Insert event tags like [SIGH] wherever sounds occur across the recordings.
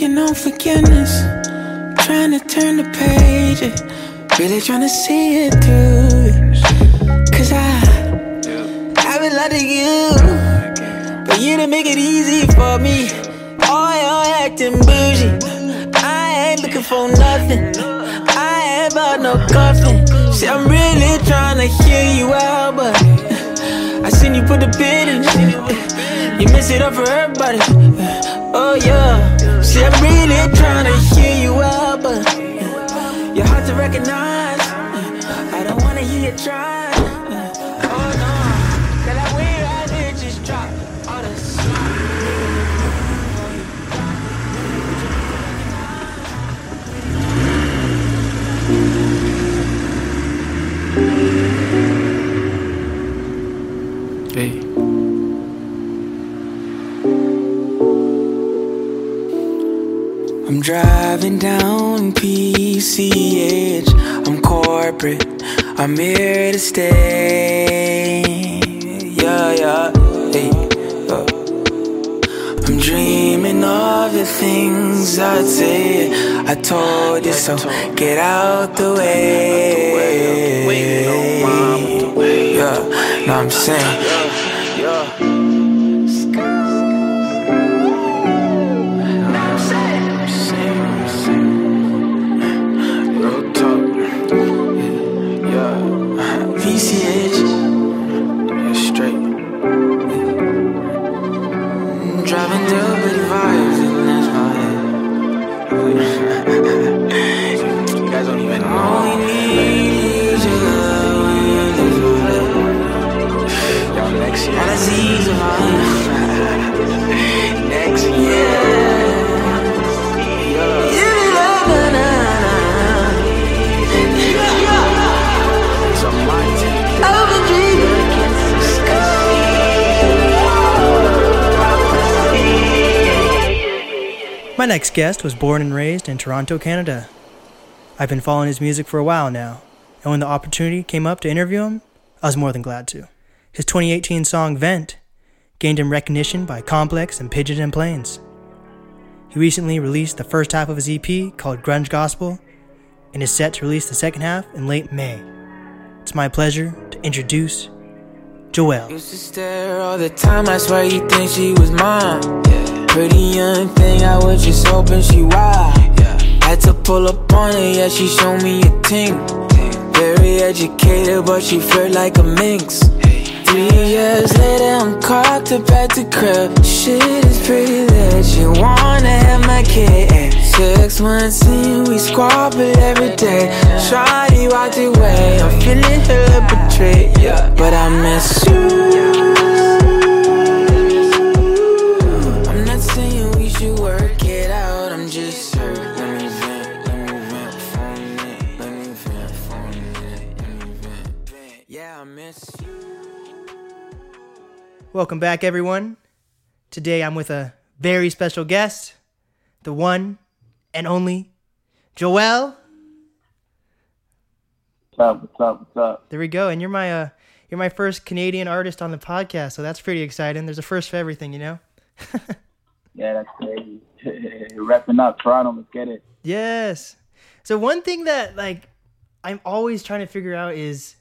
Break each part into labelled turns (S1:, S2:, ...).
S1: working on forgiveness. Trying to turn the page. Really trying to see it through. Cause I, I've been loving you. But you didn't make it easy for me. Oh, you're acting bougie. I ain't looking for nothing. I ain't about no coffin. See, I'm really trying to hear you out, but I seen you put the bid in. You miss it up for everybody. Oh, yeah. See, I'm really trying to hear you out, but uh, you're hard to recognize. Uh, I don't wanna hear you try. I'm driving down PCH. I'm corporate. I'm here to stay. Yeah, yeah. Hey. uh. I'm dreaming of the things I'd say. I told you so. Get out the way. Yeah, what I'm saying. My next
S2: guest was born and raised in Toronto, Canada. I've been following his music for a while now, and when the opportunity came up to interview him, I was more than glad to. His 2018 song Vent gained him recognition by Complex and Pigeons and Planes. He recently released the first half of his EP called Grunge Gospel and is set to release the second half in late May. It's my pleasure to introduce Joel.
S1: Used to stare all the time, I swear she was mine. Pretty young thing, I was just hoping she wild. Had to pull up on her, yeah, she showed me a ting. Very educated, but she flirt like a minx. Three years later, I'm caught up at the crib. Shit is pretty lit, she wanna have my kid. And six months in, we squabble every day. Shawty walked away, I'm feeling hella betrayed, yeah. But I miss you.
S2: Welcome back, everyone. Today I'm with a very special guest, the one and only Joel.
S3: What's up? What's up? What's up?
S2: There we go. And you're my uh, you're my first Canadian artist on the podcast, so that's pretty exciting. There's a first for everything, you know. [LAUGHS]
S3: Yeah, that's crazy. [LAUGHS] Repping up Toronto. Let's get it.
S2: Yes. So one thing that like I'm always trying to figure out is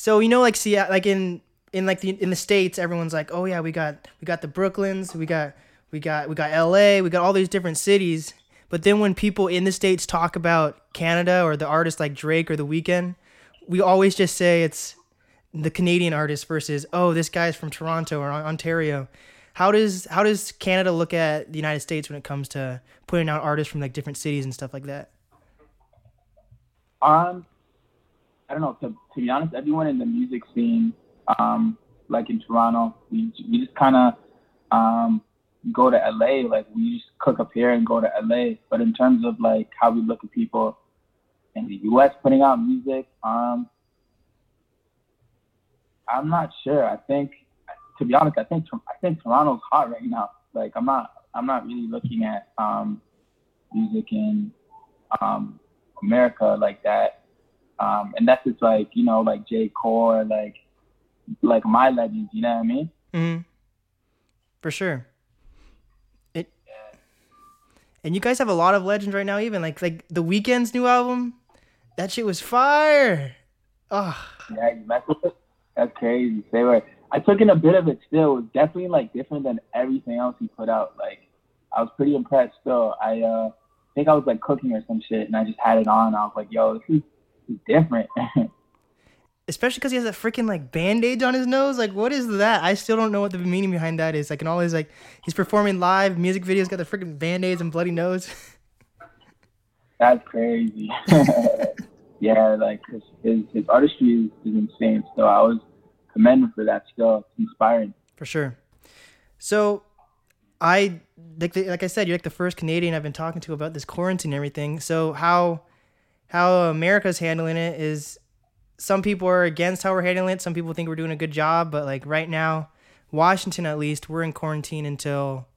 S2: so you know like see like in in like the in the states everyone's like oh yeah we got we got the Brooklyns we got we got we got LA we got all these different cities but then when people in the states talk about Canada or the artists like Drake or The Weeknd we always just say it's the Canadian artist versus oh this guy's from Toronto or Ontario how does how does Canada look at the United States when it comes to putting out artists from like different cities and stuff like that?
S3: Um, I don't know. To, to be honest, everyone in the music scene, um, like in Toronto, we we just kind of um go to LA. Like we just cook up here and go to LA. But in terms of like how we look at people in the U.S. putting out music, um, I'm not sure. I think, to be honest, I think I think Toronto's hot right now. Like I'm not I'm not really looking at um, music in um, America like that. Um, and that's just like you know like J Cole or like like my legends. You know what I mean?
S2: Mm-hmm. For sure. It And you guys have a lot of legends right now. Even like like the Weeknd's new album, that shit was fire. Oh,
S3: Yeah, you mess with it. That's crazy. They were. I took in a bit of it still. It was definitely like different than everything else he put out. Like I was pretty impressed still. I uh think I was like cooking or some shit and I just had it on. I was like, yo, this is different. [LAUGHS]
S2: especially because he has a freaking like band-aids on his nose. Like, what is that? I still don't know what the meaning behind that is. Like, in all his like, he's performing live music videos, got the freaking band-aids and bloody nose. [LAUGHS]
S3: That's crazy. [LAUGHS] yeah, like his, his his artistry is, is insane. So I was commended for that. Still, it's inspiring.
S2: For sure. So, I like the, like I said, you're like the first Canadian I've been talking to about this quarantine and everything. So how how America's handling it is some people are against how we're handling it. Some people think we're doing a good job, but like right now, Washington at least, we're in quarantine until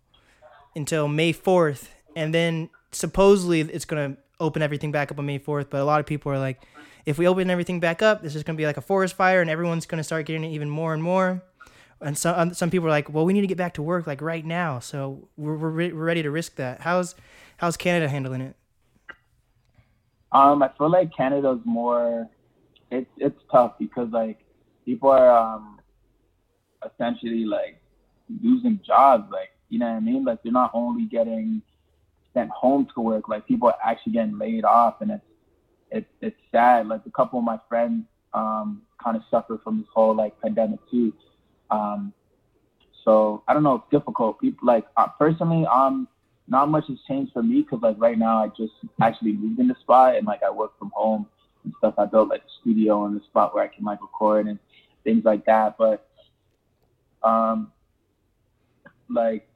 S2: until May 4th, and then supposedly it's gonna open everything back up on May 4th. But a lot of people are like, if we open everything back up, this is gonna be like a forest fire, and everyone's gonna start getting it even more and more. And some um, some people are like, well, we need to get back to work like right now, so we're we're, re- we're ready to risk that. How's how's Canada handling it?
S3: Um, I feel like Canada's more. It's it's tough because like people are um essentially like losing jobs. Like you know what I mean? Like they're not only getting sent home to work. Like people are actually getting laid off, and it's it's it's sad. Like a couple of my friends um kind of suffer from this whole like pandemic too. Um, so I don't know. It's difficult. People like uh, personally, um, not much has changed for me because like right now I just actually moved in the spot and like I work from home and stuff. I built like a studio in the spot where I can like record and things like that. But um, like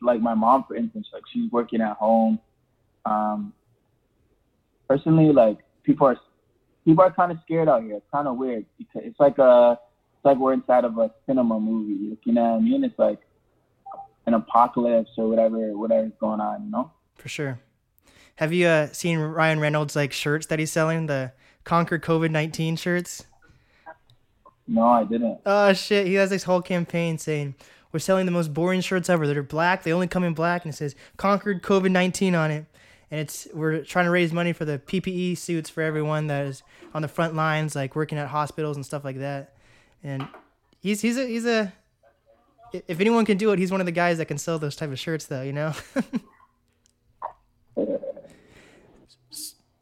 S3: like my mom for instance, like she's working at home. Um, personally, like people are people are kind of scared out here. It's kind of weird because it's like a it's like we're inside of a cinema movie. You know what I mean? It's like an apocalypse or whatever whatever's going on. You know?
S2: For sure. Have you uh, seen Ryan Reynolds like shirts that he's selling? The Conquer COVID nineteen shirts.
S3: No, I didn't.
S2: Oh shit! He has this whole campaign saying we're selling the most boring shirts ever. That are black. They only come in black, and it says "Conquered COVID nineteen on it. And it's we're trying to raise money for the PPE suits for everyone that is on the front lines, like working at hospitals and stuff like that. And he's he's a he's a if anyone can do it, he's one of the guys that can sell those type of shirts, though. You know. [LAUGHS]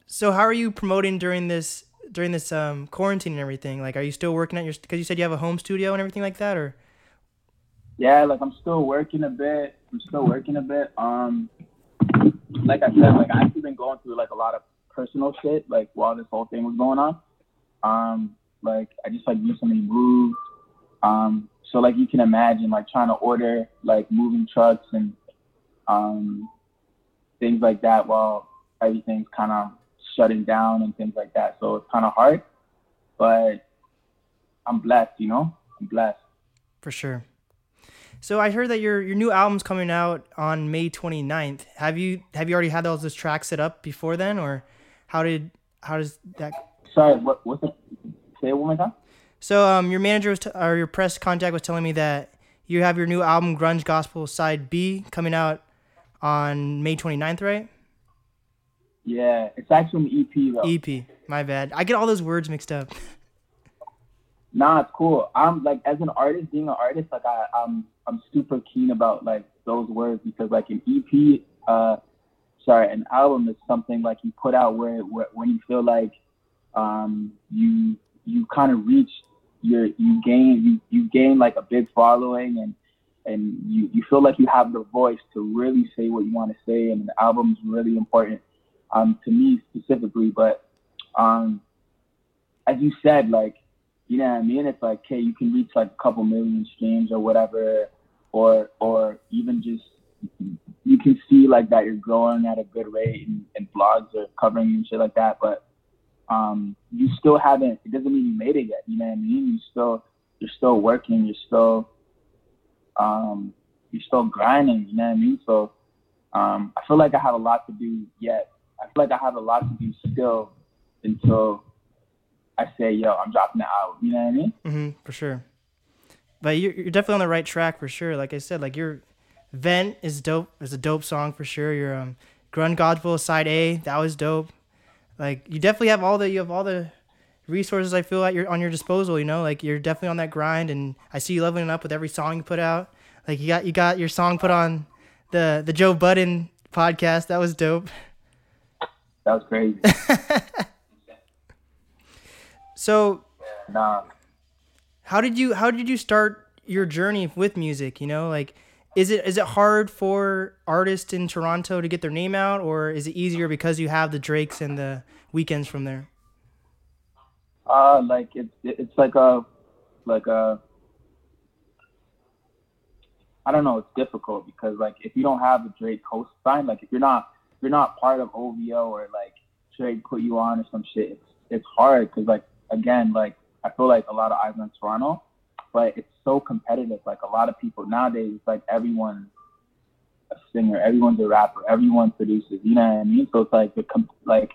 S2: so how are you promoting during this during this um, quarantine and everything? Like, are you still working at your? Because you said you have a home studio and everything like that, or?
S3: Yeah, like I'm still working a bit. I'm still working a bit. Um, like I said, like I've been going through like a lot of personal shit, like while this whole thing was going on. Um, like I just like recently moved. Um, so like you can imagine, like trying to order like moving trucks and um, things like that while everything's kind of shutting down and things like that. So it's kind of hard, but I'm blessed, you know. I'm blessed.
S2: For sure. So I heard that your your new album's coming out on May 29th. Have you have you already had all those tracks set up before then, or how did how does that?
S3: Sorry, what what's it? Say it one more time.
S2: So um, your manager was t- or your press contact was telling me that you have your new album Grunge Gospel Side B coming out on May 29th, right?
S3: Yeah, it's actually an EP though.
S2: EP. My bad. I get all those words mixed up.
S3: Nah, it's cool. I'm like as an artist, being an artist, like I, I'm I'm super keen about like those words because like an EP, uh, sorry, an album is something like you put out where, where when you feel like um you you kind of reach your you gain you you gain like a big following and and you you feel like you have the voice to really say what you want to say and the album is really important um to me specifically but um as you said like you know what I mean? It's like, okay, you can reach like a couple million streams or whatever, or or even just you can see like that you're growing at a good rate and, and blogs are covering you and shit like that. But um, you still haven't. It doesn't mean you made it yet. You know what I mean? You still you're still working. You're still um, you're still grinding. You know what I mean? So um, I feel like I have a lot to do yet. I feel like I have a lot to do still until I say, yo, I'm dropping it out. You know what I mean?
S2: Mm-hmm, for sure. But you're, you're definitely on the right track for sure. Like I said, like your vent is dope. It's a dope song for sure. Your um, Grunge Gospel Side A, that was dope. Like you definitely have all the you have all the resources I feel at your on your disposal. You know, like you're definitely on that grind, and I see you leveling up with every song you put out. Like you got you got your song put on the the Joe Budden podcast. That was dope.
S3: That was crazy. [LAUGHS]
S2: So
S3: nah.
S2: how did you how did you start your journey with music? You know, like is it is it hard for artists in Toronto to get their name out, or is it easier because you have the Drakes and the Weeknds from there?
S3: Uh, like it's it's like a like a I don't know. It's difficult because like if you don't have a Drake co-sign, like if you're not if you're not part of OVO or like Drake put you on or some shit, it's it's hard because like again like I feel like a lot of eyes on Toronto, but it's so competitive. Like a lot of people nowadays, it's like everyone's a singer, everyone's a rapper, everyone produces. You know what I mean? So it's like the com- like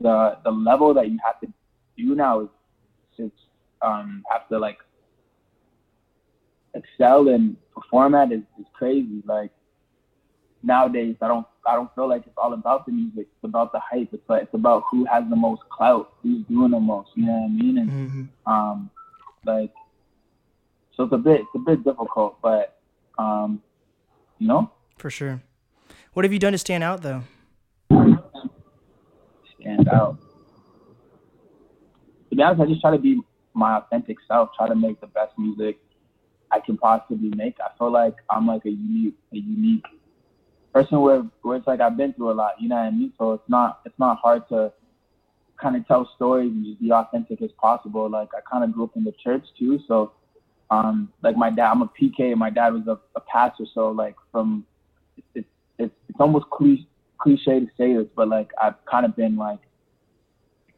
S3: the the level that you have to do now is just um have to like excel and perform at is, is crazy. Like nowadays, I don't I don't feel like it's all about the music. It's about the hype. It's like it's about who has the most clout, who's doing the most. You know what I mean? And
S2: Mm-hmm.
S3: um, like so it's a bit it's a bit difficult, but um, you know,
S2: For sure. What have you done to stand out though?
S3: stand out. To be honest, I just try to be my authentic self. Try to make the best music I can possibly make. I feel like I'm like a unique, a unique person where where it's like I've been through a lot. You know what I mean? So it's not it's not hard to kind of tell stories and just be authentic as possible. Like I kind of grew up in the church too, so um, like my dad, I'm a PK, and my dad was a, a pastor. So like from it's it's it's, it's almost cliche, cliche to say this, but like I've kind of been like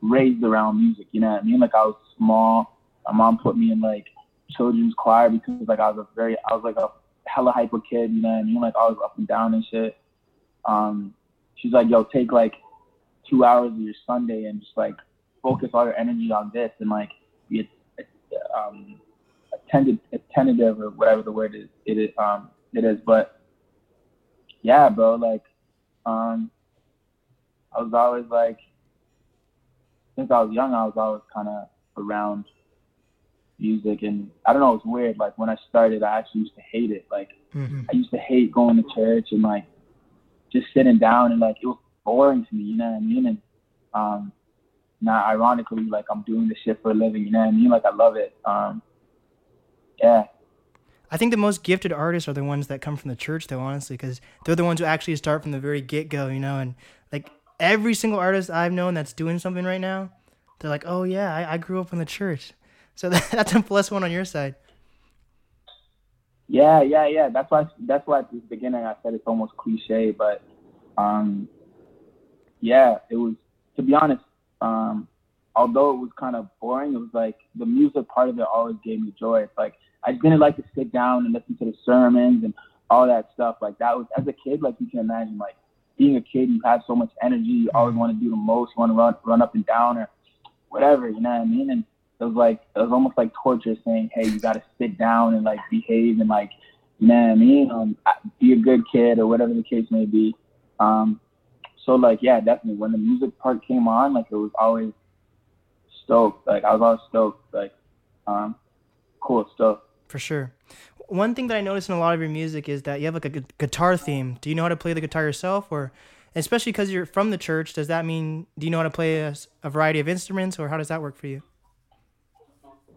S3: raised around music. You know what I mean? Like I was small. My mom put me in like children's choir because like I was a very I was like a hella hyper kid. You know what I mean? Like I was up and down and shit. Um, she's like, yo, take like two hours of your Sunday and just like focus all your energy on this and like be um, attentive, attentive or whatever the word is. It is um it is, but yeah, bro. Like um, I was always like since I was young, I was always kind of around music, and I don't know, it's weird. Like when I started, I actually used to hate it. Like
S2: Mm-hmm.
S3: I used to hate going to church and like just sitting down and like it was boring to me, you know what I mean? And um now ironically like I'm doing this shit for a living, you know what I mean? Like I love it. Um yeah.
S2: I think the most gifted artists are the ones that come from the church, though, honestly, because they're the ones who actually start from the very get go, you know. And like every single artist I've known that's doing something right now, they're like, "Oh yeah, I, I grew up in the church," [LAUGHS] so that, [LAUGHS] that's a plus one on your side.
S3: Yeah, yeah, yeah. That's why that's why at the beginning I said it's almost cliche, but um yeah, it was to be honest, um although it was kind of boring, it was like the music part of it always gave me joy. It's like I didn't like to sit down and listen to the sermons and all that stuff. Like that was as a kid, like you can imagine, like being a kid, you have so much energy, you always want to do the most, you want to run run up and down or whatever, you know what I mean? And it was like it was almost like torture saying, Hey, you gotta sit down and like behave and like you know what I mean? Um be a good kid or whatever the case may be. Um so like yeah, definitely when the music part came on, like it was always stoked. Like I was always stoked, like um cool stuff.
S2: For sure. One thing that I notice in a lot of your music is that you have like a gu- guitar theme. Do you know how to play the guitar yourself, or especially because you're from the church? Does that mean do you know how to play a variety of instruments, or how does that work for you?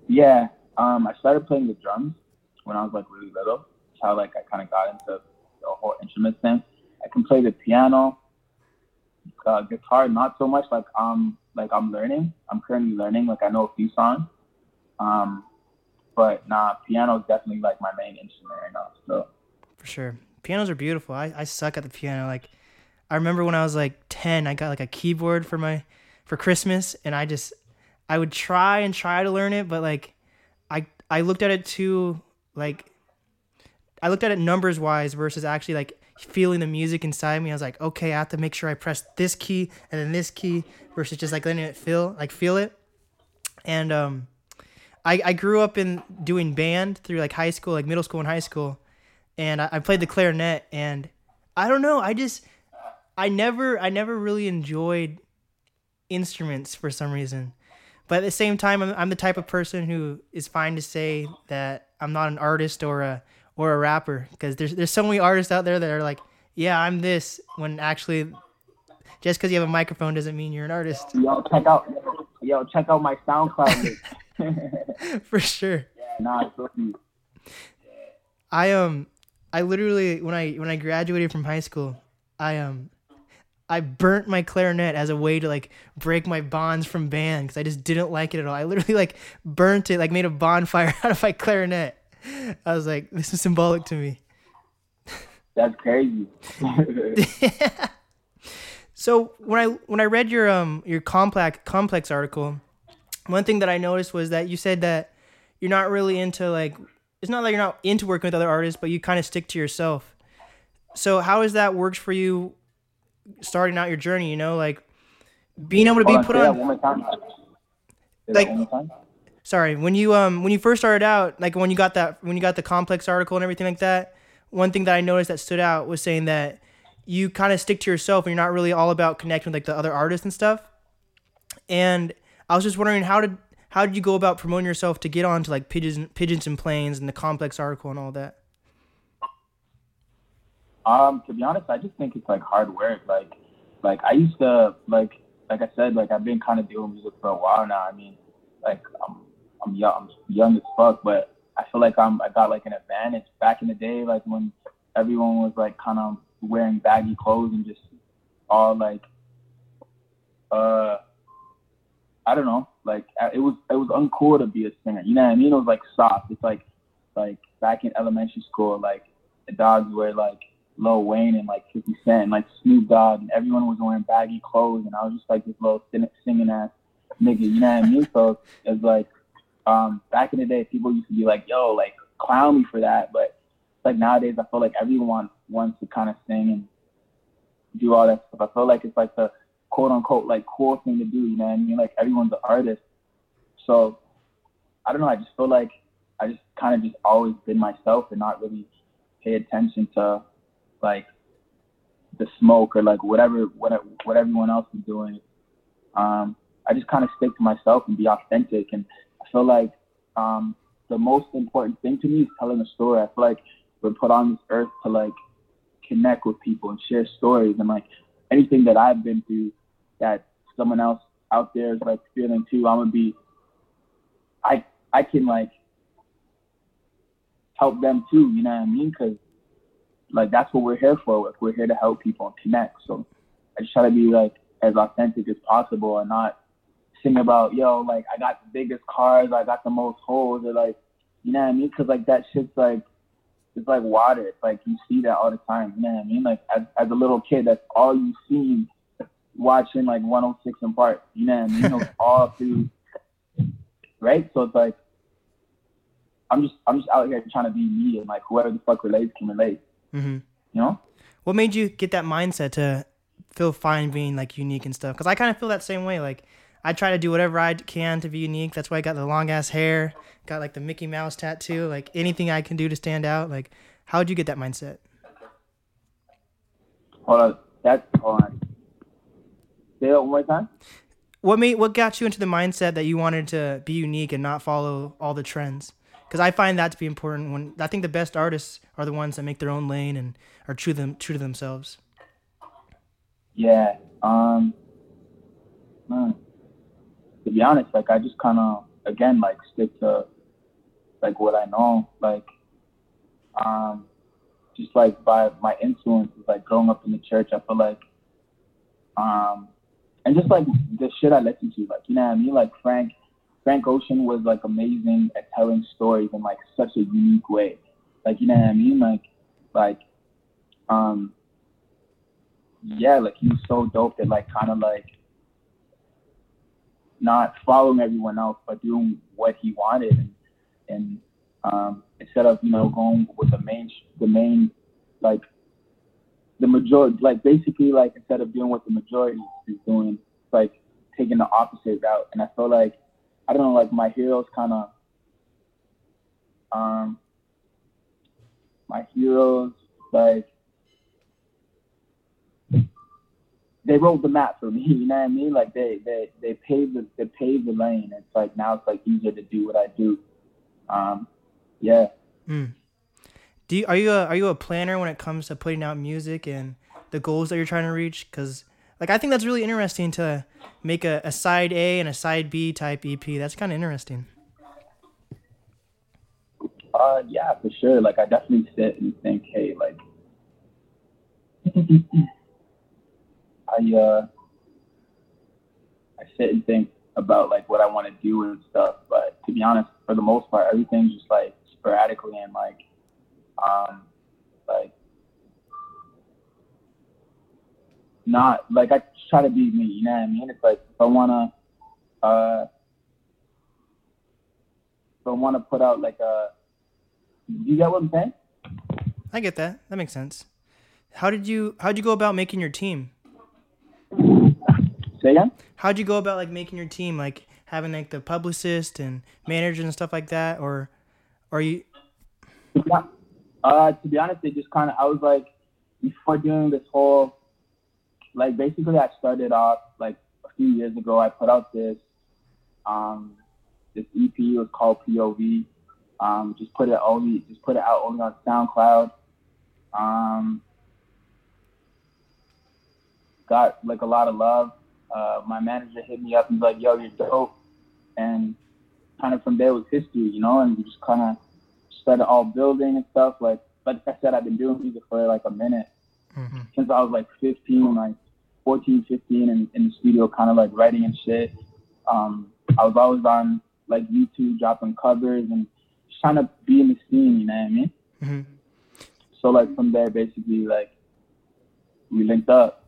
S3: Yeah, um, I started playing the drums when I was like really little. That's how like I kind of got into the whole instrument thing. I can play the piano, uh, guitar, not so much. Like um, like I'm learning. I'm currently learning. Like I know a few songs. Um, but nah, piano is definitely like my main instrument right now. So
S2: For sure. Pianos are beautiful. I, I suck at the piano. Like I remember when I was like 10, I got like a keyboard for my for Christmas and I just I would try and try to learn it, but like I I looked at it too like I looked at it numbers wise versus actually like feeling the music inside me. I was like, okay, I have to make sure I press this key and then this key versus just like letting it feel like feel it. And um I, I grew up in doing band through like high school, like middle school and high school and I, I played the clarinet and I don't know, I just I never I never really enjoyed instruments for some reason. But at the same time, I'm, I'm the type of person who is fine to say that I'm not an artist or a or a rapper because there's there's so many artists out there that are like, yeah, I'm this when actually just because you have a microphone doesn't mean you're an artist.
S3: Yo, check out, yo, check out my SoundCloud. [LAUGHS]
S2: For sure.
S3: Yeah, nah,
S2: I um, I literally when I when I graduated from high school, I um, I burnt my clarinet as a way to like break my bonds from band because I just didn't like it at all. I literally like burnt it, like made a bonfire [LAUGHS] out of my clarinet. I was like, this is symbolic to me.
S3: that's crazy. [LAUGHS]
S2: So when I when I read your um your complex complex article, one thing that I noticed was that you said that you're not really into like it's not like you're not into working with other artists, but you kind of stick to yourself. So how has that worked for you starting out your journey, you know, like being able to be put on
S3: one more time. Say that
S2: Like-
S3: one more time.
S2: sorry when you um when you first started out like when you got that when you got the complex article and everything like that one thing that i noticed that stood out was saying that you kind of stick to yourself and you're not really all about connecting with like the other artists and stuff and i was just wondering how did how did you go about promoting yourself to get onto like pigeons pigeons and planes and the complex article and all that
S3: Um, to be honest, I just think it's like hard work. Like, like I used to like, like I said, like I've been kind of doing music for a while now. I mean, like I'm, I'm young, I'm young as fuck, but I feel like I'm, I got like an advantage back in the day, like when everyone was like kind of wearing baggy clothes and just all like, uh, I don't know, like it was, it was uncool to be a singer. You know what I mean? It was like soft. It's like, like back in elementary school, like the dogs were like Lil Wayne and like 50 Cent and like Snoop Dogg and everyone was wearing baggy clothes and I was just like this little sing- singing ass nigga, you know what I mean? So it's like um back in the day people used to be like, yo, like clown me for that, but like nowadays I feel like everyone wants to kind of sing and do all that stuff. I feel like it's like the quote unquote like cool thing to do, you know what I mean? Like everyone's an artist. So I don't know, I just feel like I just kind of just always been myself and not really pay attention to like the smoke or like whatever what what everyone else is doing. Um, I just kind of stick to myself and be authentic. And I feel like um, the most important thing to me is telling a story. I feel like we're put on this earth to like connect with people and share stories and like anything that I've been through that someone else out there is like feeling too. I'm gonna be. I I can like help them too. You know what I mean? Because like that's what we're here for. Like, we're here to help people and connect. So I just try to be like as authentic as possible and not sing about yo like I got the biggest cars, I got the most holes, or like you know what I mean? Because like that shit's like it's like water. It's like you see that all the time. You know what I mean? Like as as a little kid, that's all you seen watching like 106 & Park, You know what I mean? [LAUGHS] All through, right? So it's like I'm just I'm just out here trying to be me and like whoever the fuck relates can relate.
S2: mm-hmm.
S3: You know?
S2: what made you get that mindset to feel fine being like unique and stuff because i kind of feel that same way like i try to do whatever i can to be unique that's why i got the long ass hair got like the mickey mouse tattoo like anything i can do to stand out like how'd you get that mindset
S3: Hold on. That's hold on. Say that one more time.
S2: what made what got you into the mindset that you wanted to be unique and not follow all the trends because i find that to be important when i think the best artists are the ones that make their own lane and are true them true to themselves
S3: Yeah. Um. hmm. To be honest, like I just kind of again like stick to like what I know, like um, just like by my influences, like growing up in the church, I feel like um, and just like the shit I listen to, like you know what I mean, like Frank. Frank Ocean was like amazing at telling stories in like such a unique way. Like you know what I mean? Like like um yeah, like he was so dope at like kind of like not following everyone else, but doing what he wanted, and and um, instead of you know going with the main the main like the majority, like basically like instead of doing what the majority is doing, like taking the opposite route. And I feel like I don't know, like my heroes kind of um my heroes like they rolled the map for me. [LAUGHS] You know what I mean? Like they they they paved the they paved the lane. It's like now it's like easier to do what I do. Um, yeah.
S2: Mm. Do you, are you a, are you a planner when it comes to putting out music and the goals that you're trying to reach? Because like I think that's really interesting to make a, a side A and a side B type EP. That's kind of interesting.
S3: Uh, yeah, for sure. Like I definitely sit and think, hey, like [LAUGHS] I uh I sit and think about like what I want to do and stuff. But to be honest, for the most part, everything's just like sporadically and like um like not like I try to be me. You know what I mean? It's like if I wanna uh if I wanna put out like a Do you get what I'm saying?
S2: I get that. That makes sense. How did you how'd you go about making your team?
S3: Say again?
S2: How'd you go about like making your team, like having like the publicist and manager and stuff like that, or, or you?
S3: Uh, to be honest, it just kind of I was like before doing this whole, like basically I started off like a few years ago. I put out this, um, this EP was called POV. Um, just put it only, just put it out only on SoundCloud. Um, got like a lot of love. Uh, my manager hit me up and was like, "Yo, you're dope," and kind of from there was history, you know. And we just kind of started all building and stuff. Like like I said, I've been doing music for like a minute mm-hmm. since I was like 15, like 14, 15, and in the studio, kind of like writing and shit. Um, I was always on like YouTube, dropping covers and just trying to be in the scene. You know what I mean? Mm-hmm. So like from there, basically, like we linked up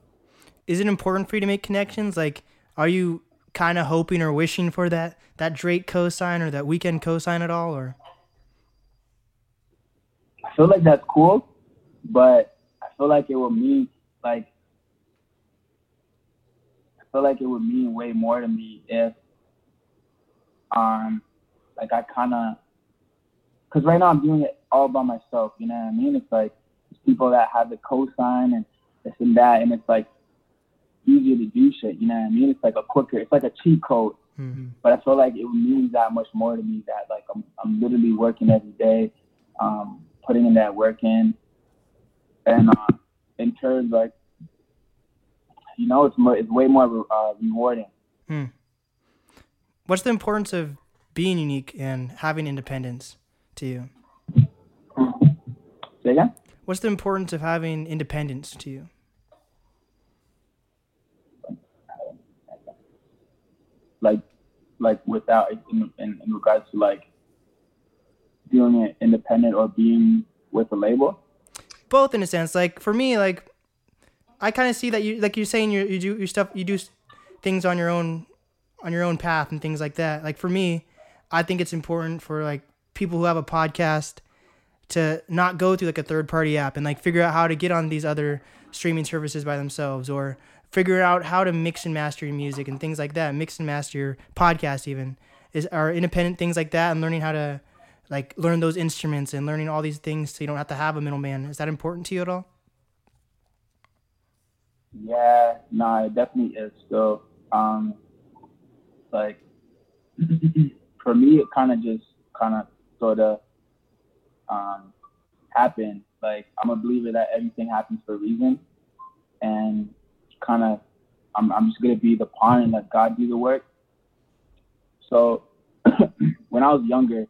S2: is it important for you to make connections? Like, are you kind of hoping or wishing for that that Drake cosign or that Weeknd cosign at all, or?
S3: I feel like that's cool, but I feel like it would mean like I feel like it would mean way more to me if um like I kind of because right now I'm doing it all by myself. You know what I mean? It's like people that have the cosign and this and that, and it's like easier to do shit. You know what I mean? It's like a quicker, it's like a cheat code. Mm-hmm. But I feel like it means that much more to me that like I'm I'm literally working every day, um, putting in that work in, and uh, in terms like, you know, it's more, it's way more uh, rewarding. Hmm.
S2: What's the importance of being unique and having independence to you?
S3: Say again?
S2: What's the importance of having independence to you?
S3: like like without in, in, in regards to like doing it independent or being with a label?
S2: Both in a sense. Like for me, like I kind of see that you like you're saying you you do your stuff you do things on your own on your own path and things like that. Like for me, I think it's important for like people who have a podcast to not go through like a third party app and like figure out how to get on these other streaming services by themselves or figure out how to mix and master your music and things like that. Mix and master your podcast even is are independent things like that and learning how to like learn those instruments and learning all these things so you don't have to have a middleman. Is that important to you at all?
S3: Yeah, no, it definitely is still. Um, like [CLEARS THROAT] for me, it kind of just kind of sort of um, happened. Like I'm a believer that everything happens for a reason, and kind of I'm I'm just gonna be the pawn and let God do the work. So [CLEARS THROAT] when I was younger,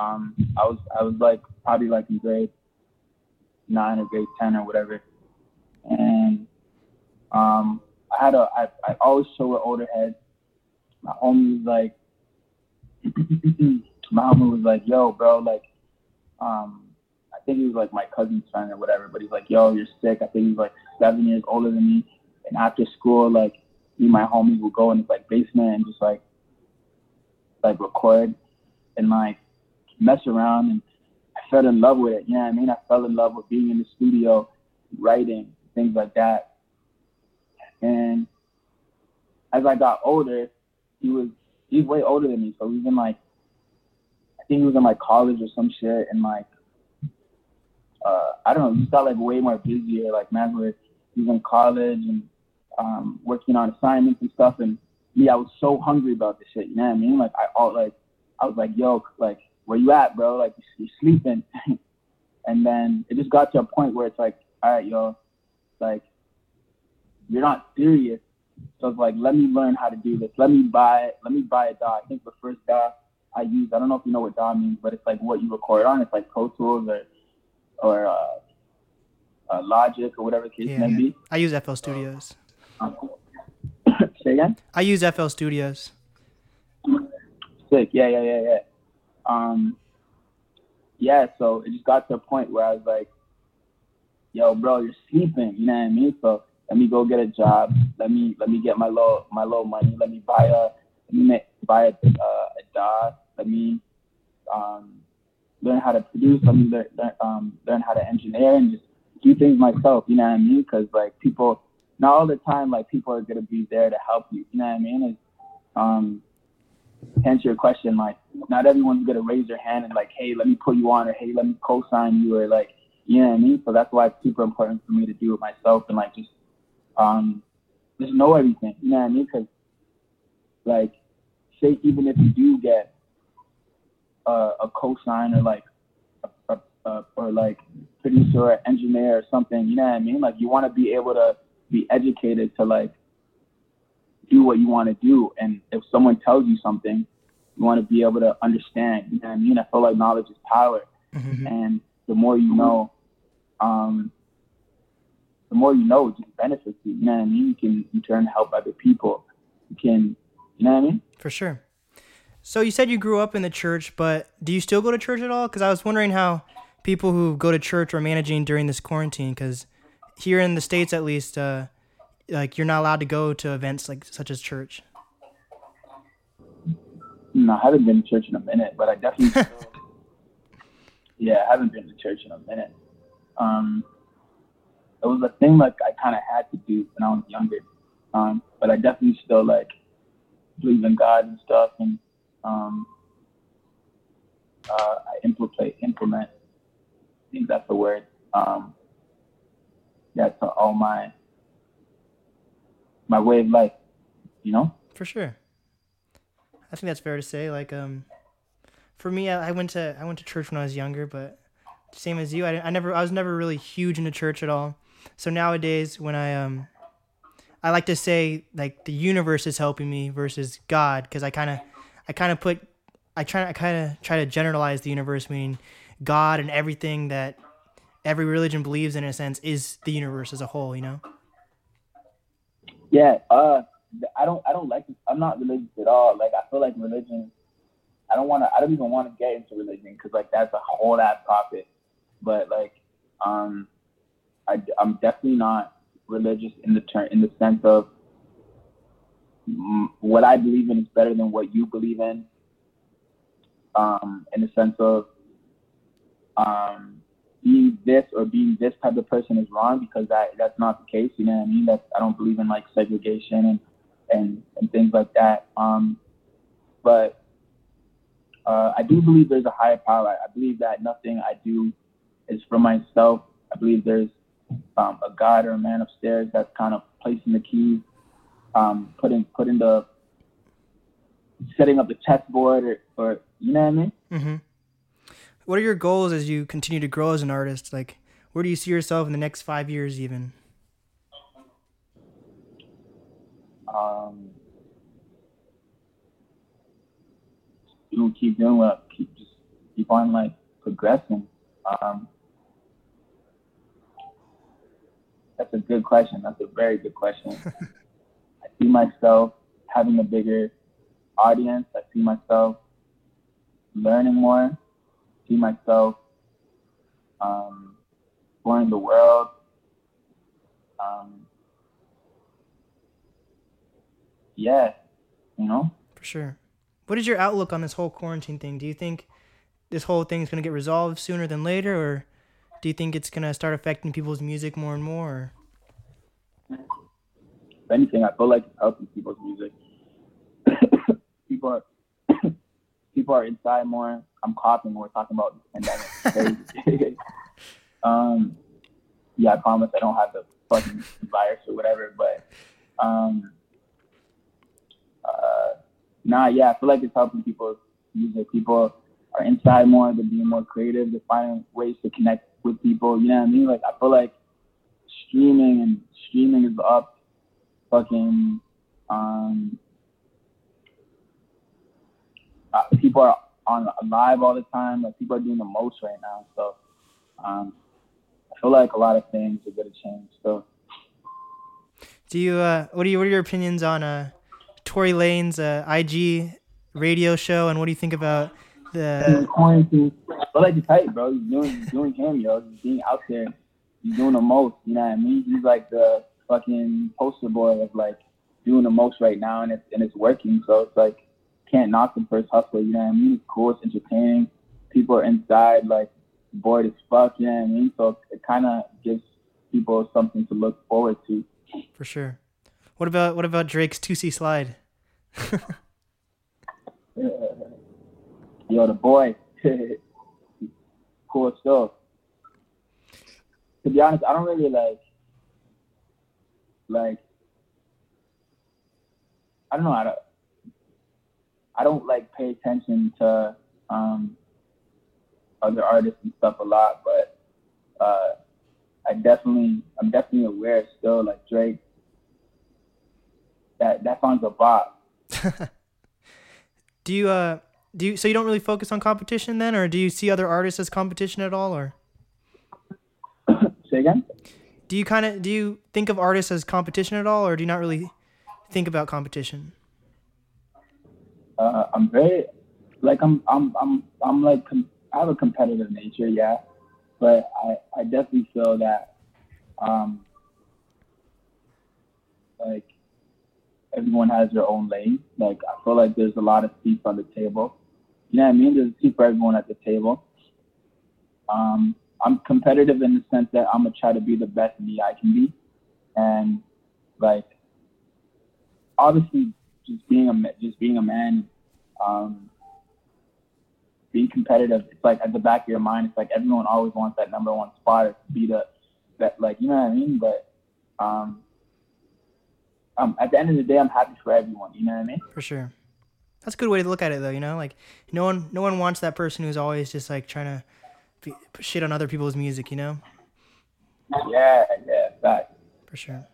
S3: um, I was I was like probably like in grade nine or grade ten or whatever, and um, I had a I, I always show an older head. My homie was like, [CLEARS THROAT] my homie was like, "Yo, bro, like, um, I think he was like my cousin's friend or whatever, but he's like, "Yo, you're sick." I think he's like seven years older than me. And after school, like me and my homies would go in this like basement and just like like record and like mess around and I fell in love with it. What I mean? I fell in love with being in the studio, writing, things like that. And as I got older, he was he's way older than me. So he was in like I think he was in like college or some shit and like uh I don't know, he got like way more busier. Like man, where he was in college and um, working on assignments and stuff, and me, I was so hungry about this shit. You know what I mean? Like I all like I was like, yo, like where you at, bro? Like you're sleeping. [LAUGHS] and then it just got to a point where it's like, all right, yo, like you're not serious. So it's like, let me learn how to do this. Let me buy Let me buy a DAW. I think the first DAW I used, I don't know if you know what DAW means, but it's like what you record on. It's like Pro Tools or or uh, uh, Logic or whatever the case
S2: Yeah,
S3: may
S2: yeah.
S3: be.
S2: I use FL Studios.
S3: Um, [COUGHS] say again.
S2: I use FL Studios.
S3: Sick. Yeah, yeah, yeah, yeah. Um, yeah. So it just got to a point where I was like, "Yo, bro, you're sleeping." You know what I mean? So let me go get a job. Let me let me get my low my low money. Let me buy a let me buy a uh, a DAW. Let me um, learn how to produce. Let me learn learn, um, learn how to engineer and just do things myself. You know what I mean? Because like people, not all the time, like people are gonna be there to help you. You know what I mean? It's, um, to answer your question, like not everyone's gonna raise their hand and like, hey, let me put you on, or hey, let me co-sign you, or like, you know what I mean. So that's why it's super important for me to do it myself and like just, um, just know everything. You know what I mean? Because like, say even if you do get a, a co-sign or like, a, a, a, or like producer or engineer or something, you know what I mean? Like you want to be able to be educated to like do what you want to do. And if someone tells you something, you want to be able to understand. You know what I mean? I feel like knowledge is power,
S2: Mhm.
S3: and the more you know, um, the more you know, it just benefits you. You know what I mean? You can in turn help other people. You can, you know what I mean?
S2: For sure. So you said you grew up in the church, but do you still go to church at all? Because I was wondering how people who go to church are managing during this quarantine. Because here in the states, at least, uh, like you're not allowed to go to events like such as church.
S3: No, I haven't been to church in a minute, but I definitely. [LAUGHS] yeah, I haven't been to church in a minute. Um, it was a thing like I kind of had to do when I was younger, um, but I definitely still like believe in God and stuff, and um, uh, I implement implement. I think that's the word. Um, yeah, to all my my way of life, you know.
S2: For sure. I think that's fair to say. Like, um, for me, I, I went to I went to church when I was younger, but same as you, I, I never I was never really huge into church at all. So nowadays, when I um, I like to say like the universe is helping me versus God, because I kind of I kind of put I try I kind of try to generalize the universe, meaning God and everything that every religion believes in, in a sense, is the universe as a whole. You know.
S3: Yeah, uh, I don't, I don't like. I'm not religious at all. Like, I feel like religion. I don't want to. I don't even want to get into religion because like that's a whole ass topic. But like, um, I, I'm definitely not religious in the term in the sense of what I believe in is better than what you believe in. Um, in the sense of um, being this or being this type of person is wrong because that that's not the case. You know what I mean? That's I don't believe in like segregation and and, and things like that. Um, but uh, I do believe there's a higher power. I, I believe that nothing I do is for myself. I believe there's um, a God or a man upstairs that's kind of placing the keys, um, putting putting the setting up the chessboard or, or you know what I mean?
S2: Mm-hmm. What are your goals as you continue to grow as an artist? Like, where do you see yourself in the next five years, even?
S3: um, do keep doing what keep just keep on like progressing. Um, that's a good question. That's a very good question. [LAUGHS] I see myself having a bigger audience. I see myself learning more. See myself um, exploring the world. Um, yeah, you know.
S2: For sure. What is your outlook on this whole quarantine thing? Do you think this whole thing is going to get resolved sooner than later, or do you think it's going to start affecting people's music more and more?
S3: If anything, I feel like it's helping people's music. [COUGHS] people are people are inside more. I'm coughing. We're talking about the pandemic. [LAUGHS] [LAUGHS] um, yeah, I promise I don't have the fucking virus or whatever, but Um, uh, nah, yeah, I feel like it's helping people music. People are inside more, they're being more creative, they're finding ways to connect with people. You know what I mean? Like I feel like streaming and streaming is up. Fucking um, people are on live all the time. Like people are doing the most right now. So um, I feel like a lot of things are gonna change. So
S2: Do you uh what are you what are your opinions on uh Tory Lanez uh IG radio show and what do you think about the
S3: quarantine. I feel like he's tight, bro. He's doing he's doing him, yo. He's being out there. He's doing the most. You know what I mean? He's like the fucking poster boy of like doing the most right now, and it's and it's working. So it's like can't knock for his hustle. You know what I mean? It's cool. It's entertaining. People are inside like bored as fuck. You know what I mean? So it kind of gives people something to look forward to.
S2: for sure. What about what about Drake's Toosie Slide? [LAUGHS]
S3: Yo, the boy. [LAUGHS] cool stuff. To be honest, I don't really like like I don't know how to I don't like pay attention to um other artists and stuff a lot, but uh I definitely I'm definitely aware still like Drake that that song's a bop. [LAUGHS]
S2: Do you uh do you so you don't really focus on competition then or do you see other artists as competition at all or [COUGHS]
S3: Say again?
S2: do you kind of do you think of artists as competition at all or do you not really think about competition?
S3: Uh, I'm very like I'm I'm I'm I'm like com- I have a competitive nature, yeah, but I I definitely feel that um like everyone has their own lane. Like I feel like there's a lot of seats on the table. You know what I mean? There's a seat for everyone at the table. Um, I'm competitive in the sense that I'm gonna try to be the best me I can be, and like obviously just being a just being a man, um, being competitive. It's like at the back of your mind. It's like everyone always wants that number one spot or to be the that like you know what I mean. But um, um, at the end of the day, I'm happy for everyone. You know what I mean?
S2: For sure. That's a good way to look at it though, you know? Like no one no one wants that person who's always just like trying to be, shit on other people's music, you know?
S3: Yeah, yeah, that.
S2: For sure.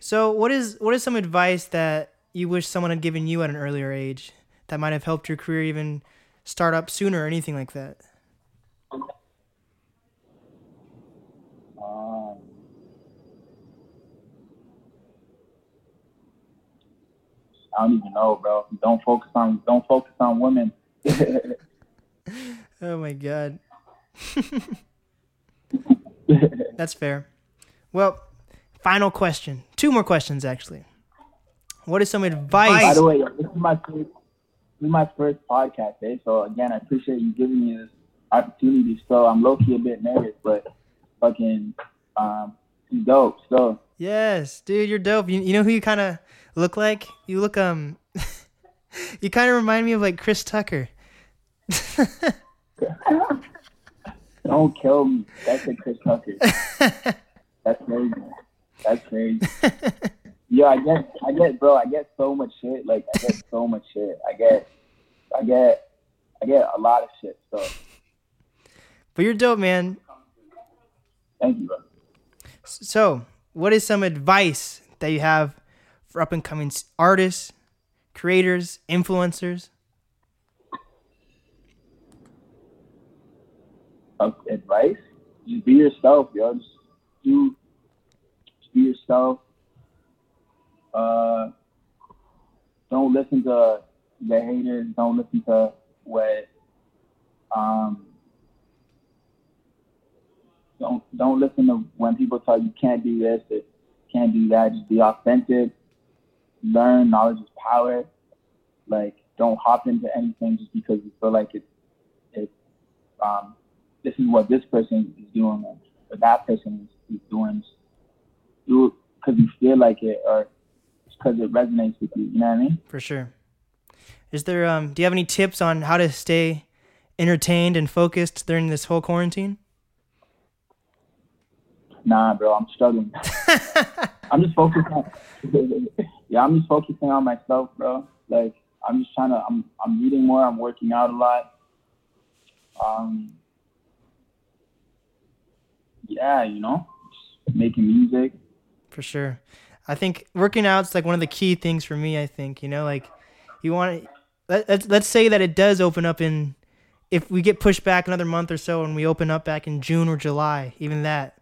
S2: So, what is what is some advice that you wish someone had given you at an earlier age that might have helped your career even start up sooner or anything like that?
S3: Um, I don't even know, bro. Don't focus on don't focus on women. [LAUGHS]
S2: Oh my god. [LAUGHS] That's fair. Well, final question. Two more questions actually. What is some advice?
S3: By the way, this is my first, this is my first podcast, eh? So again, I appreciate you giving me this opportunity. So I'm low key a bit nervous, but fucking um, it's dope. So
S2: Yes, dude, you're dope. You, you know who you kind of look like? You look um [LAUGHS] you kind of remind me of like Chris Tucker. [LAUGHS]
S3: don't kill me. That's a Chris Tucker. [LAUGHS] That's crazy. That's crazy. Yeah, I get, I get, bro. I get so much shit. Like I get so much shit. I get, I get, I get a lot of shit. So
S2: But you're dope, man.
S3: thank you, bro.
S2: So, what is some advice that you have for up and coming artists, creators, influencers?
S3: advice, just be yourself, yo. Just do, just be yourself. Uh, don't listen to the haters. Don't listen to what. Um, don't don't listen to when people tell you can't do this, or can't do that. Just be authentic. Learn. Knowledge is power. Like, don't hop into anything just because you feel like it's it's um, this is what this person is doing or, that person is, is doing. Do it because you feel like it or because it resonates with you. You know what I mean?
S2: For sure. Is there um do you have any tips on how to stay entertained and focused during this whole quarantine?
S3: Nah, bro, I'm struggling. [LAUGHS] I'm just focusing. On, yeah, I'm just focusing on myself, bro. Like I'm just trying to. I'm I'm reading more. I'm working out a lot. Um. Yeah, you know, just making music.
S2: For sure. I think working out's like one of the key things for me. I think you know, like you want to let, let's let's say that it does open up in if we get pushed back another month or so and we open up back in June or July, even that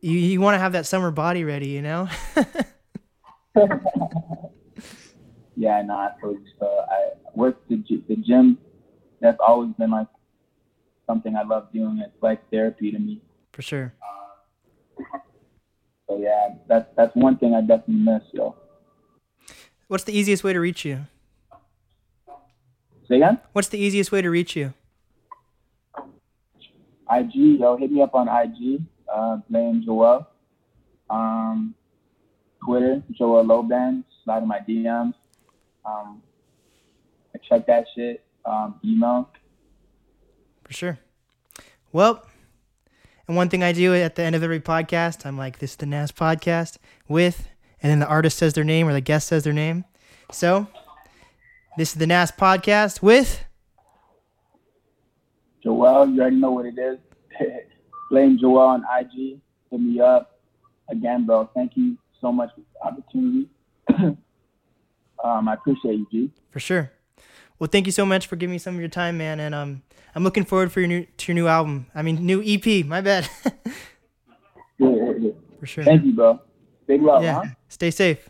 S2: you you want to have that summer body ready, you know. [LAUGHS]
S3: yeah, no, I feel so. I work the the gym. That's always been like something I love doing. It's like therapy to me.
S2: For sure.
S3: Uh, so yeah, that's that's one thing I definitely miss, yo.
S2: What's the easiest way to reach you?
S3: Say again?
S2: What's the easiest way to reach you?
S3: IG, yo, hit me up on IG, uh, Blame Joel. Um, Twitter, Joel Loban, slide in my DMs. Um, check that shit. Um, email.
S2: For sure. Well, and one thing I do at the end of every podcast, I'm like, this is the NAS podcast with, and then the artist says their name or the guest says their name. So this is the NAS podcast with
S3: Joel. You already know what it is. [LAUGHS] Blame Joel on IG. Hit me up. Again, bro, thank you so much for the opportunity. [CLEARS THROAT] um, I appreciate you, G.
S2: For sure. Well, thank you so much for giving me some of your time, man. And um, I'm looking forward for your new to your new album. I mean, new EP. My bad. [LAUGHS]
S3: yeah, yeah, yeah.
S2: For sure.
S3: Thank you, bro. Big love,
S2: yeah.
S3: huh?
S2: Stay safe.